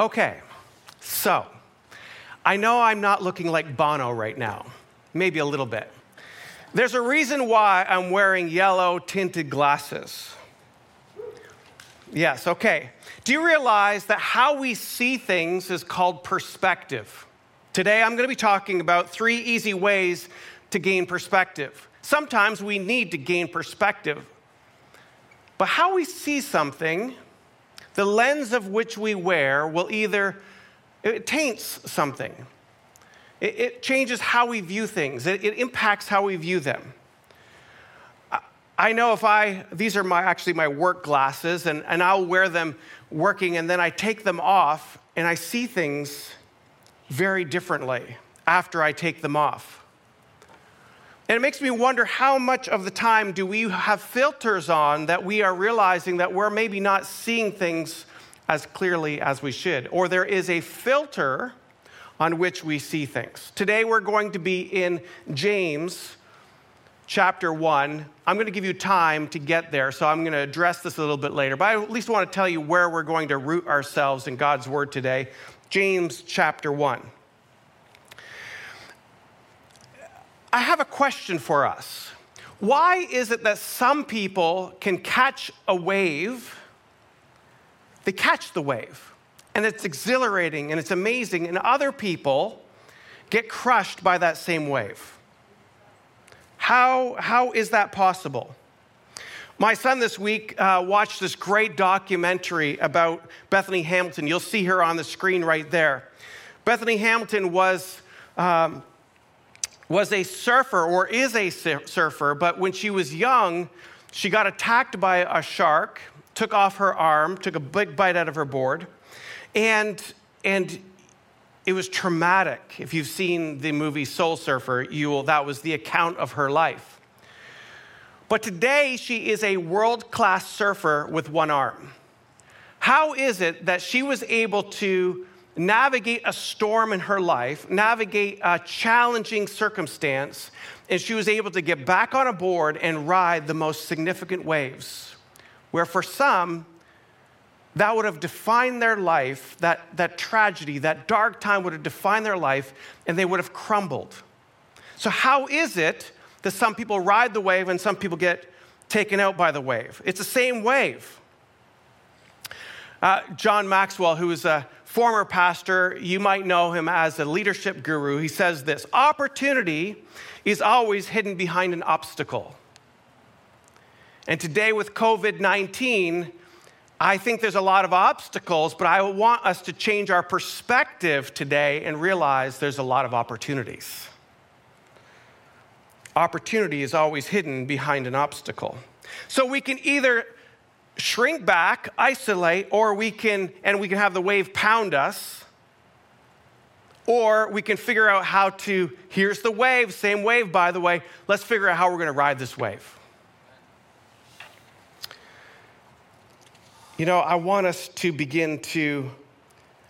Okay, so I know I'm not looking like Bono right now, maybe a little bit. There's a reason why I'm wearing yellow tinted glasses. Yes, okay. Do you realize that how we see things is called perspective? Today I'm going to be talking about three easy ways to gain perspective. Sometimes we need to gain perspective. But how we see something, the lens of which we wear, will either, it taints something. It, it changes how we view things, it, it impacts how we view them. I know if I, these are my, actually my work glasses, and, and I'll wear them working, and then I take them off, and I see things very differently after I take them off. And it makes me wonder how much of the time do we have filters on that we are realizing that we're maybe not seeing things as clearly as we should, or there is a filter on which we see things. Today we're going to be in James chapter 1. I'm going to give you time to get there, so I'm going to address this a little bit later. But I at least want to tell you where we're going to root ourselves in God's word today. James chapter 1. I have a question for us. Why is it that some people can catch a wave? They catch the wave, and it's exhilarating and it's amazing, and other people get crushed by that same wave. How, how is that possible? My son this week uh, watched this great documentary about Bethany Hamilton. You'll see her on the screen right there. Bethany Hamilton was, um, was a surfer or is a surfer, but when she was young, she got attacked by a shark, took off her arm, took a big bite out of her board, and, and it was traumatic. If you've seen the movie Soul Surfer, you will, that was the account of her life. But today, she is a world class surfer with one arm. How is it that she was able to navigate a storm in her life, navigate a challenging circumstance, and she was able to get back on a board and ride the most significant waves? Where for some, that would have defined their life, that, that tragedy, that dark time would have defined their life, and they would have crumbled. So, how is it that some people ride the wave and some people get taken out by the wave? It's the same wave. Uh, John Maxwell, who is a former pastor, you might know him as a leadership guru, he says this Opportunity is always hidden behind an obstacle. And today, with COVID 19, I think there's a lot of obstacles, but I want us to change our perspective today and realize there's a lot of opportunities. Opportunity is always hidden behind an obstacle. So we can either shrink back, isolate, or we can, and we can have the wave pound us, or we can figure out how to, here's the wave, same wave, by the way, let's figure out how we're gonna ride this wave. You know, I want us to begin to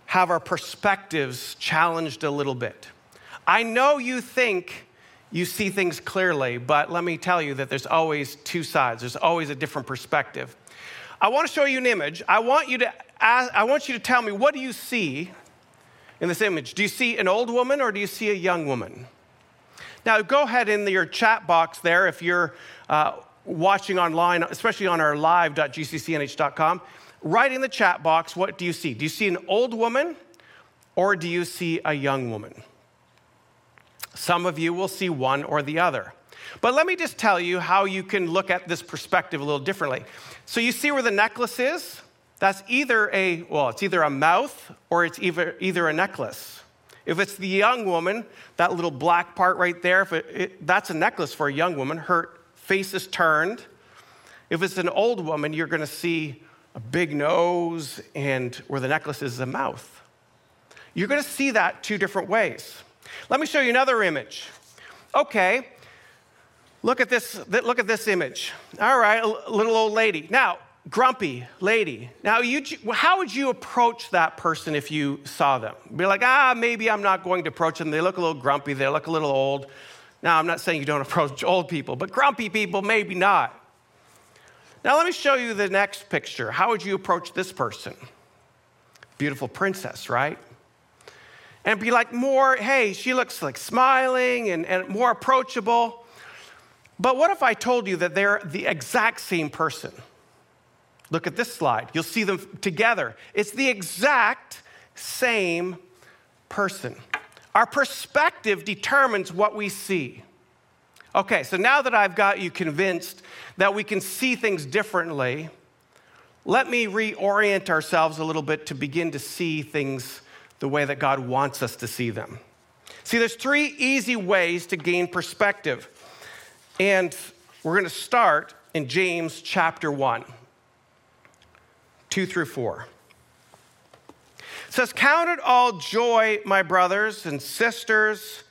have our perspectives challenged a little bit. I know you think you see things clearly, but let me tell you that there's always two sides. There's always a different perspective. I want to show you an image. I want you to ask, I want you to tell me what do you see in this image? Do you see an old woman or do you see a young woman? Now, go ahead in your chat box there if you're uh, watching online, especially on our live.gccnh.com write in the chat box what do you see? Do you see an old woman or do you see a young woman? Some of you will see one or the other. But let me just tell you how you can look at this perspective a little differently. So you see where the necklace is? That's either a, well, it's either a mouth or it's either, either a necklace. If it's the young woman, that little black part right there, if it, it, that's a necklace for a young woman. Her face is turned. If it's an old woman, you're going to see a big nose, and where the necklace is a mouth. You're going to see that two different ways. Let me show you another image. Okay, look at this. Look at this image. All right, a little old lady. Now, grumpy lady. Now, you, how would you approach that person if you saw them? Be like, ah, maybe I'm not going to approach them. They look a little grumpy. They look a little old. Now, I'm not saying you don't approach old people, but grumpy people, maybe not. Now, let me show you the next picture. How would you approach this person? beautiful princess, right? And be like more, hey, she looks like smiling and, and more approachable. But what if I told you that they're the exact same person? Look at this slide. You'll see them together. It's the exact same person. Our perspective determines what we see. Okay, so now that I've got you convinced that we can see things differently, let me reorient ourselves a little bit to begin to see things the way that God wants us to see them. See, there's three easy ways to gain perspective. And we're going to start in James chapter 1, 2 through 4. It says, Count it all joy, my brothers and sisters,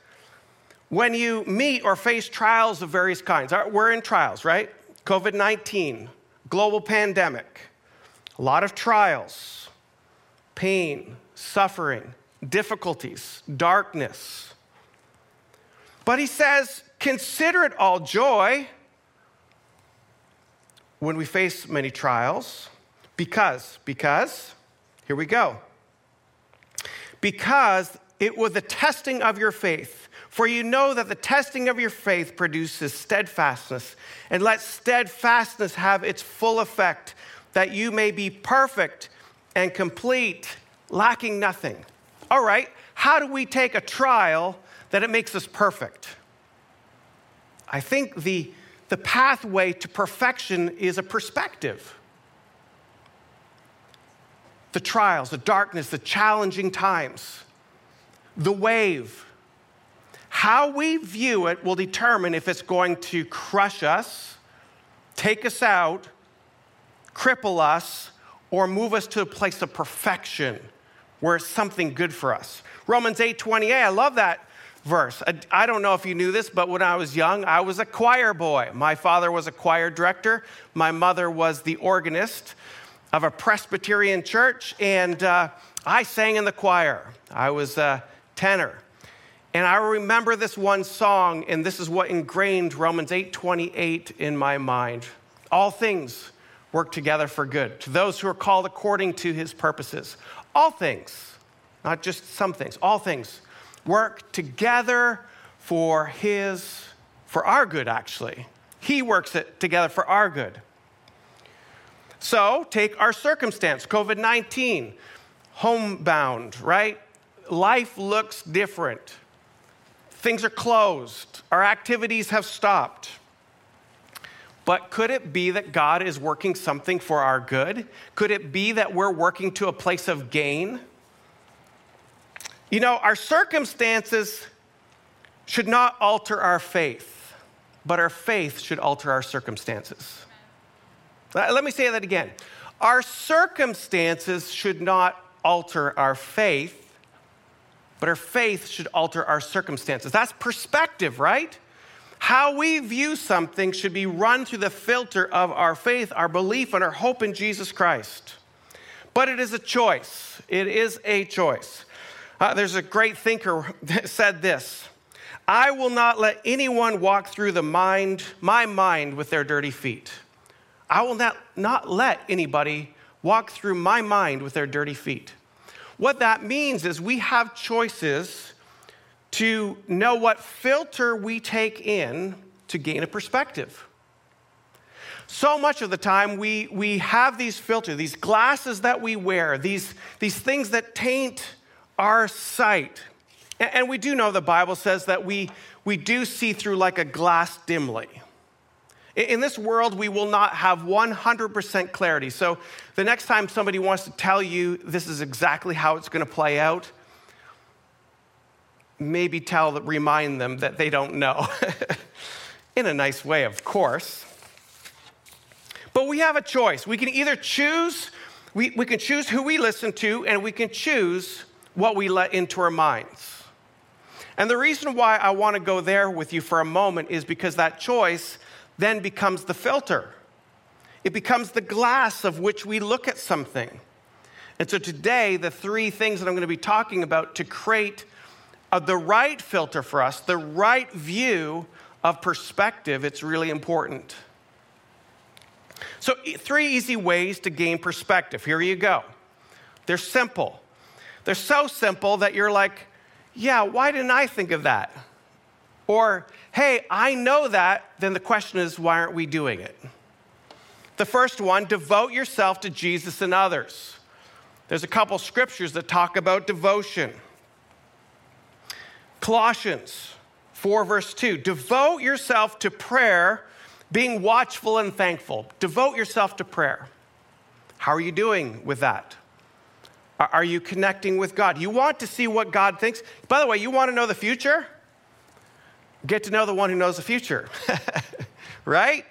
when you meet or face trials of various kinds. We're in trials, right? COVID 19, global pandemic, a lot of trials, pain, suffering, difficulties, darkness. But he says, consider it all joy when we face many trials. Because, because, here we go. Because it was the testing of your faith. For you know that the testing of your faith produces steadfastness, and let steadfastness have its full effect, that you may be perfect and complete, lacking nothing. All right, how do we take a trial that it makes us perfect? I think the, the pathway to perfection is a perspective. The trials, the darkness, the challenging times, the wave. How we view it will determine if it's going to crush us, take us out, cripple us, or move us to a place of perfection where it's something good for us. Romans 8 28, I love that verse. I, don't know if you knew this, but when I was young, I was a choir boy. My father was a choir director, my mother was the organist of a Presbyterian church, and uh, I sang in the choir. I was a tenor. And I remember this one song, and this is what ingrained Romans 8 28 in my mind. All things work together for good to those who are called according to his purposes. All things, not just some things, all things work together for his, for our good, actually. He works it together for our good. So take our circumstance COVID 19, homebound, right? Life looks different. Things are closed. Our activities have stopped. But could it be that God is working something for our good? Could it be that we're working to a place of gain? You know, our circumstances should not alter our faith, but our faith should alter our circumstances. Uh, let me say that again. Our circumstances should not alter our faith, but our faith should alter our circumstances. That's perspective, right? How we view something should be run through the filter of our faith, our belief, and our hope in Jesus Christ. But it is a choice. It is a choice. Uh, there's a great thinker that said this I will not let anyone walk through the mind, my mind with their dirty feet. I will not, not let anybody walk through my mind with their dirty feet. What that means is we have choices to know what filter we take in to gain a perspective. So much of the time, we, we have these filters, these glasses that we wear, these, these things that taint our sight. And, we do know the Bible says that we, we do see through like a glass dimly. In this world, we will not have 100% clarity. So, the next time somebody wants to tell you this is exactly how it's going to play out, maybe tell, remind them that they don't know. In a nice way, of course. But we have a choice. We can either choose, we, we can choose who we listen to, and we can choose what we let into our minds. And the reason why I want to go there with you for a moment is because that choice then becomes the filter. It becomes the glass of which we look at something. And so today, the three things that I'm going to be talking about to create uh, the right filter for us, the right view of perspective, it's really important. So, three easy ways to gain perspective. Here you go. They're simple. They're so simple that you're like, yeah, why didn't I think of that? Or, hey, I know that, then the question is, why aren't we doing it? The first one, devote yourself to Jesus and others. There's a couple scriptures that talk about devotion. Colossians 4, verse 2 devote yourself to prayer, being watchful and thankful. Devote yourself to prayer. How are you doing with that? Are you connecting with God? You want to see what God thinks? By the way, you want to know the future? Get to know the one who knows the future, right?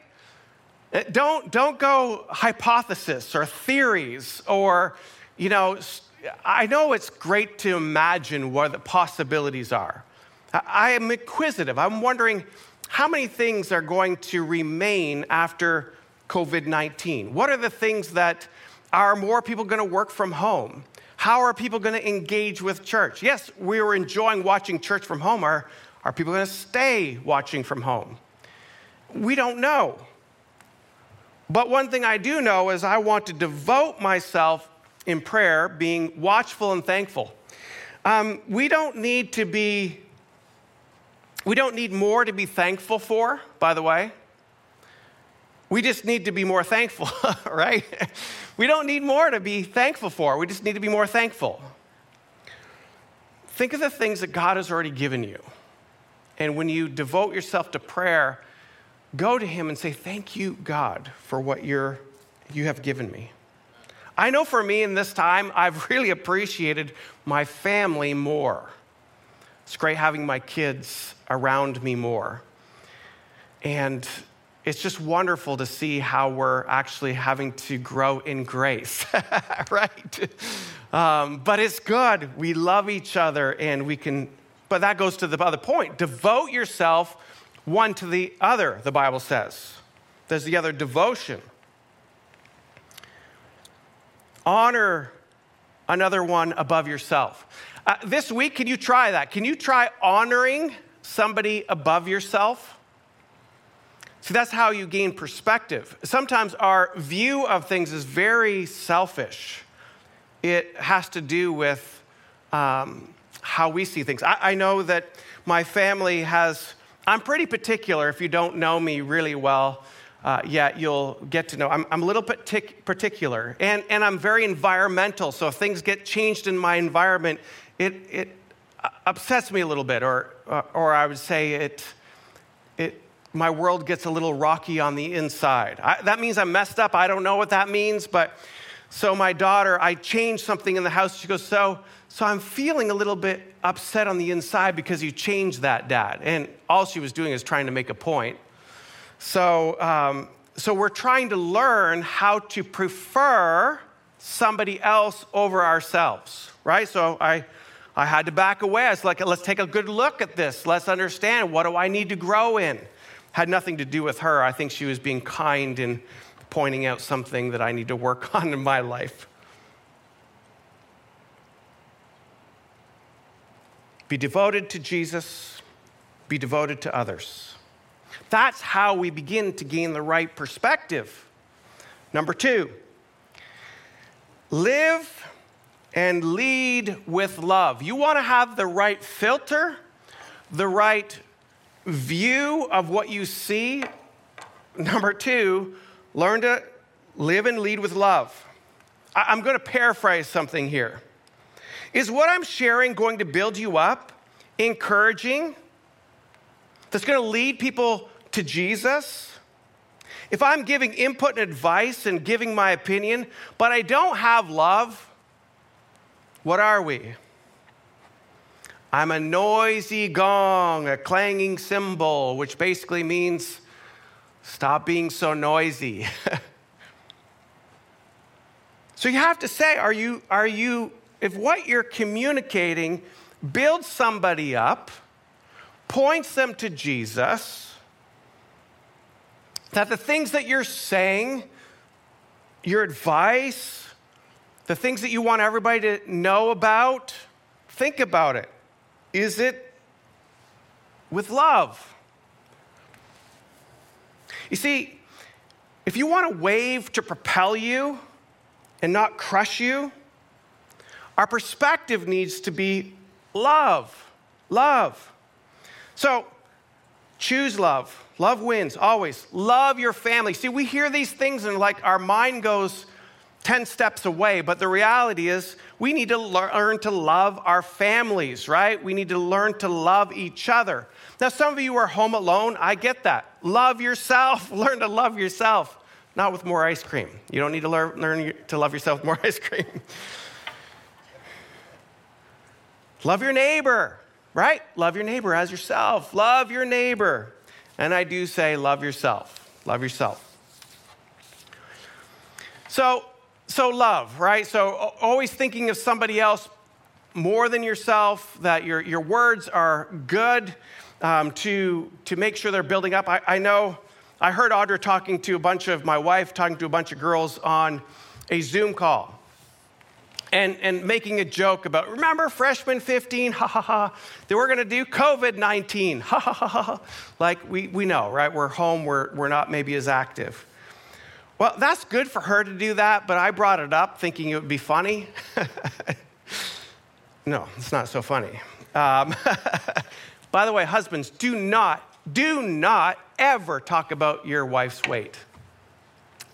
Uh, don't, don't go hypothesis or theories or, you know, I know it's great to imagine what the possibilities are. I am inquisitive. I'm wondering how many things are going to remain after COVID 19? What are the things that are more people going to work from home? How are people going to engage with church? Yes, we were enjoying watching church from home. Are, are people going to stay watching from home? We don't know. But one thing I do know is I want to devote myself in prayer, being watchful and thankful. Um, we don't need to be, we don't need more to be thankful for, by the way. We just need to be more thankful, right? We don't need more to be thankful for. We just need to be more thankful. Think of the things that God has already given you. And when you devote yourself to prayer, go to Him and say, Thank you, God, for what you're, you have given me. I know for me in this time, I've really appreciated my family more. It's great having my kids around me more. And it's just wonderful to see how we're actually having to grow in grace, right? Um, but it's good. We love each other and we can, but that goes to the other point. Devote yourself one to the other, the Bible says. There's the other devotion. Honor another one above yourself. Uh, this week, can you try that? Can you try honoring somebody above yourself? See, that's how you gain perspective. Sometimes our view of things is very selfish. It has to do with um, how we see things. I, I, know that my family has, I'm pretty particular. If you don't know me really well uh, yet, you'll get to know. I'm, I'm a little partic- particular, and, and I'm very environmental. So if things get changed in my environment, it, it upsets me a little bit, or, or I would say it, it my world gets a little rocky on the inside. I, that means I'm messed up. I don't know what that means, but so my daughter, I changed something in the house. She goes, so, so I'm feeling a little bit upset on the inside because you changed that, Dad. And all she was doing is trying to make a point. So, um, so we're trying to learn how to prefer somebody else over ourselves, right? So I, I had to back away. I was like, let's take a good look at this. Let's understand what do I need to grow in had nothing to do with her. I think she was being kind in pointing out something that I need to work on in my life. Be devoted to Jesus, be devoted to others. That's how we begin to gain the right perspective. Number two, live and lead with love. You want to have the right filter, the right view of what you see. Number two, learn to live and lead with love. I'm going to paraphrase something here. Is what I'm sharing going to build you up, encouraging, that's going to lead people to Jesus? If I'm giving input and advice and giving my opinion, but I don't have love, what are we? I'm a noisy gong, a clanging cymbal, which basically means stop being so noisy. so you have to say, are you, are you, if what you're communicating builds somebody up, points them to Jesus, that the things that you're saying, your advice, the things that you want everybody to know about, think about it. Is it with love? You see, if you want a wave to propel you and not crush you, Our perspective needs to be love. Love. So choose love. Love wins always. Love your family. See, we hear these things and like our mind goes 10 steps away, but the reality is we need to learn to love our families, right? We need to learn to love each other. Now, some of you are home alone. I get that. Love yourself. Learn to love yourself, not with more ice cream. You don't need to learn, learn to love yourself with more ice cream. love your neighbor, right? Love your neighbor as yourself. Love your neighbor. And I do say, love yourself. Love yourself. So, so love, right? So always thinking of somebody else more than yourself, that your, your words are good um, to, to make sure they're building up. I, I know I heard Audra talking to a bunch of my wife, talking to a bunch of girls on a Zoom call. And, and making a joke about, remember freshman 15, ha ha ha, that we're gonna do COVID 19, ha ha ha ha. Like we, we know, right? We're home, we're, we're not maybe as active. Well, that's good for her to do that, but I brought it up thinking it would be funny. no, it's not so funny. Um, By the way, husbands, do not, do not ever talk about your wife's weight.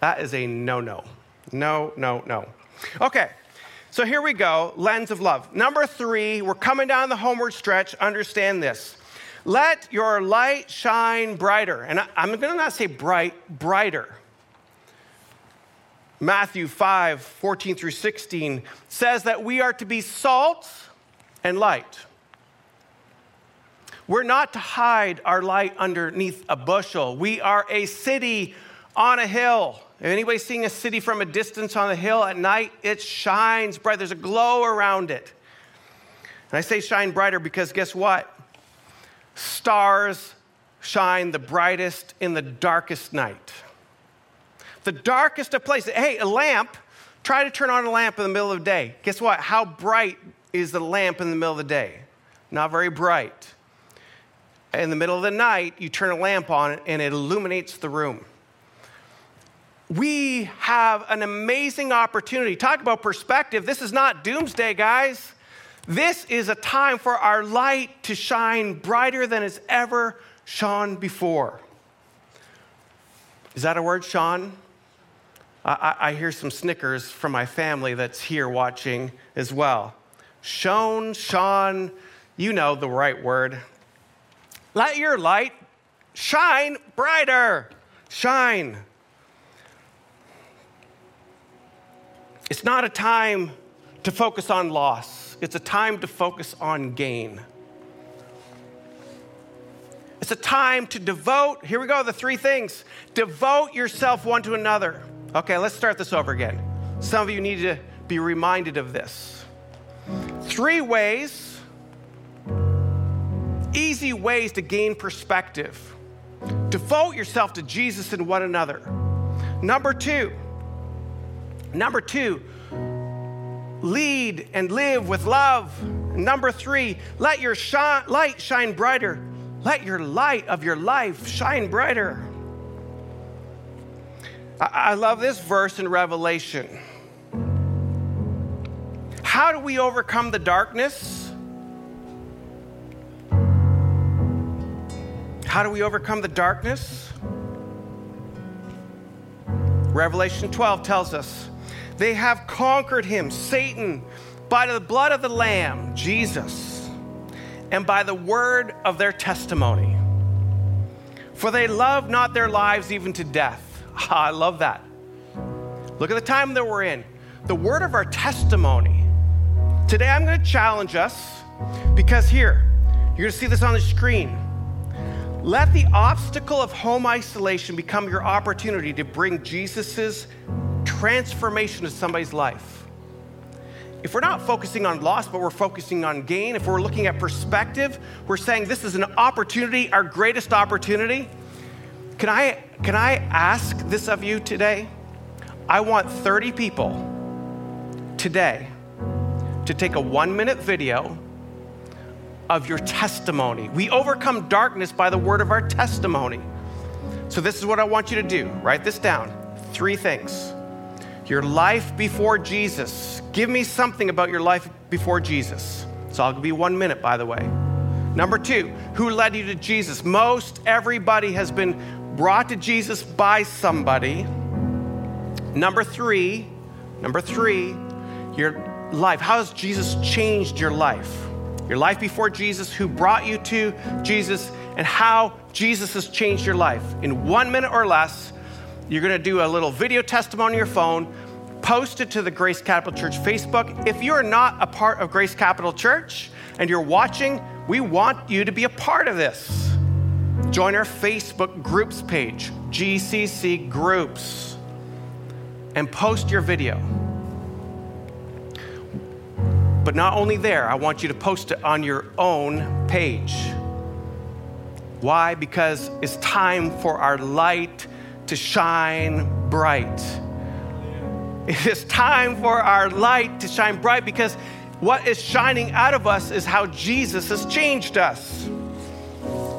That is a no no. No, no, no. Okay, so here we go lens of love. Number three, we're coming down the homeward stretch. Understand this. Let your light shine brighter. And I'm going to not say bright, brighter. Matthew 5, 14 through 16 says that we are to be salt and light. We're not to hide our light underneath a bushel. We are a city on a hill. Anybody seeing a city from a distance on a hill at night, it shines bright. There's a glow around it. And I say shine brighter because guess what? Stars shine the brightest in the darkest night. The darkest of places. Hey, a lamp, try to turn on a lamp in the middle of the day. Guess what? How bright is the lamp in the middle of the day? Not very bright in the middle of the night, you turn a lamp on and it illuminates the room. We have an amazing opportunity. Talk about perspective. This is not doomsday, guys. This is a time for our light to shine brighter than it's ever shone before. Is that a word, Sean? I, I, hear some snickers from my family that's here watching as well. Shone, Sean, you know the right word. Let your light shine brighter. Shine. It's not a time to focus on loss, it's a time to focus on gain. It's a time to devote, here we go, the three things. Devote yourself one to another. Okay, let's start this over again. Some of you need to be reminded of this. Three ways easy ways to gain perspective. Devote yourself to Jesus and one another. Number two, number two, lead and live with love. Number three, let your shine, light shine brighter. Let your light of your life shine brighter. I, love this verse in Revelation. How do we overcome the darkness? How do we overcome the darkness? Revelation 12 tells us they have conquered him, Satan, by the blood of the Lamb, Jesus, and by the word of their testimony. For they love not their lives even to death. I love that. Look at the time that we're in. The word of our testimony. Today I'm going to challenge us because here, you're going to see this on the screen. Let the obstacle of home isolation become your opportunity to bring Jesus' transformation to somebody's life. If we're not focusing on loss, but we're focusing on gain, if we're looking at perspective, we're saying this is an opportunity, our greatest opportunity. Can I, can I ask this of you today? I want 30 people today to take a one minute video of your testimony. We overcome darkness by the word of our testimony. So, this is what I want you to do write this down three things. your life before Jesus. Give me something about your life before Jesus. So I'll you one minute, by the way. Number two, who led you to Jesus? Most everybody has been brought to Jesus by somebody. Number three, number three, your life. How has Jesus changed your life? Your life before Jesus, who brought you to Jesus, and how Jesus has changed your life. In one minute or less, you're going to do a little video testimony on your phone, post it to the Grace Capital Church Facebook. If you're not a part of Grace Capital Church and you're watching, we want you to be a part of this. Join our Facebook groups page, GCC Groups, and post your video. But not only there, I want you to post it on your own page. Why? Because it's time for our light to shine bright. It is time for our light to shine bright because what is shining out of us is how Jesus has changed us.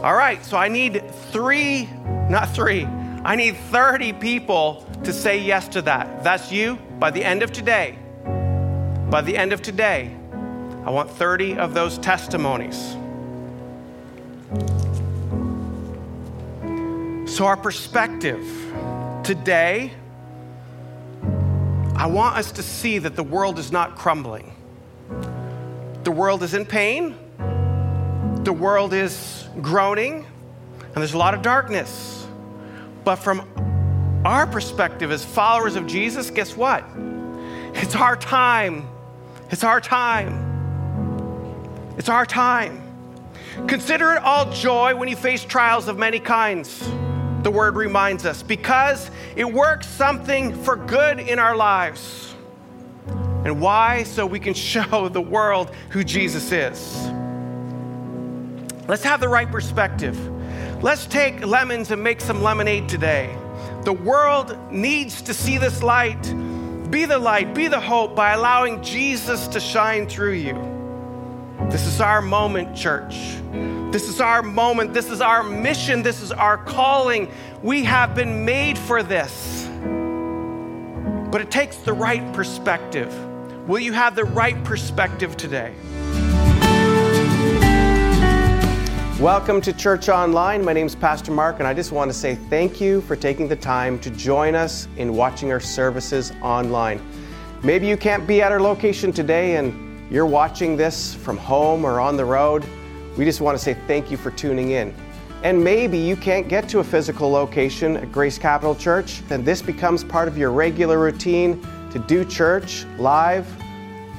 All right, so I need three, not three, I need 30 people to say yes to that. That's you by the end of today. By the end of today, I want 30 of those testimonies. So, our perspective today, I want us to see that the world is not crumbling. The world is in pain, the world is groaning, and there's a lot of darkness. But from our perspective as followers of Jesus, guess what? It's our time. It's our time. It's our time. Consider it all joy when you face trials of many kinds the word reminds us, because it works something for good in our lives. And why? So we can show the world who Jesus is. Let's have the right perspective. Let's take lemons and make some lemonade today. The world needs to see this light. Be the light, be the hope by allowing Jesus to shine through you. This is our moment, church. This is our moment. This is our mission. This is our calling. We have been made for this. But it takes the right perspective. Will you have the right perspective today? Welcome to Church Online. My name is Pastor Mark, and I just want to say thank you for taking the time to join us in watching our services online. Maybe you can't be at our location today and you're watching this from home or on the road. We just want to say thank you for tuning in. And maybe you can't get to a physical location at Grace Capital Church, then this becomes part of your regular routine to do church live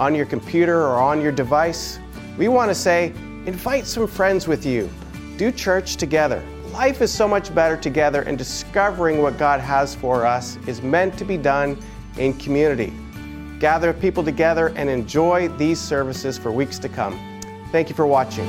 on your computer or on your device. We want to say, invite some friends with you. Do church together. Life is so much better together, and discovering what God has for us is meant to be done in community. Gather people together and enjoy these services for weeks to come. Thank you for watching.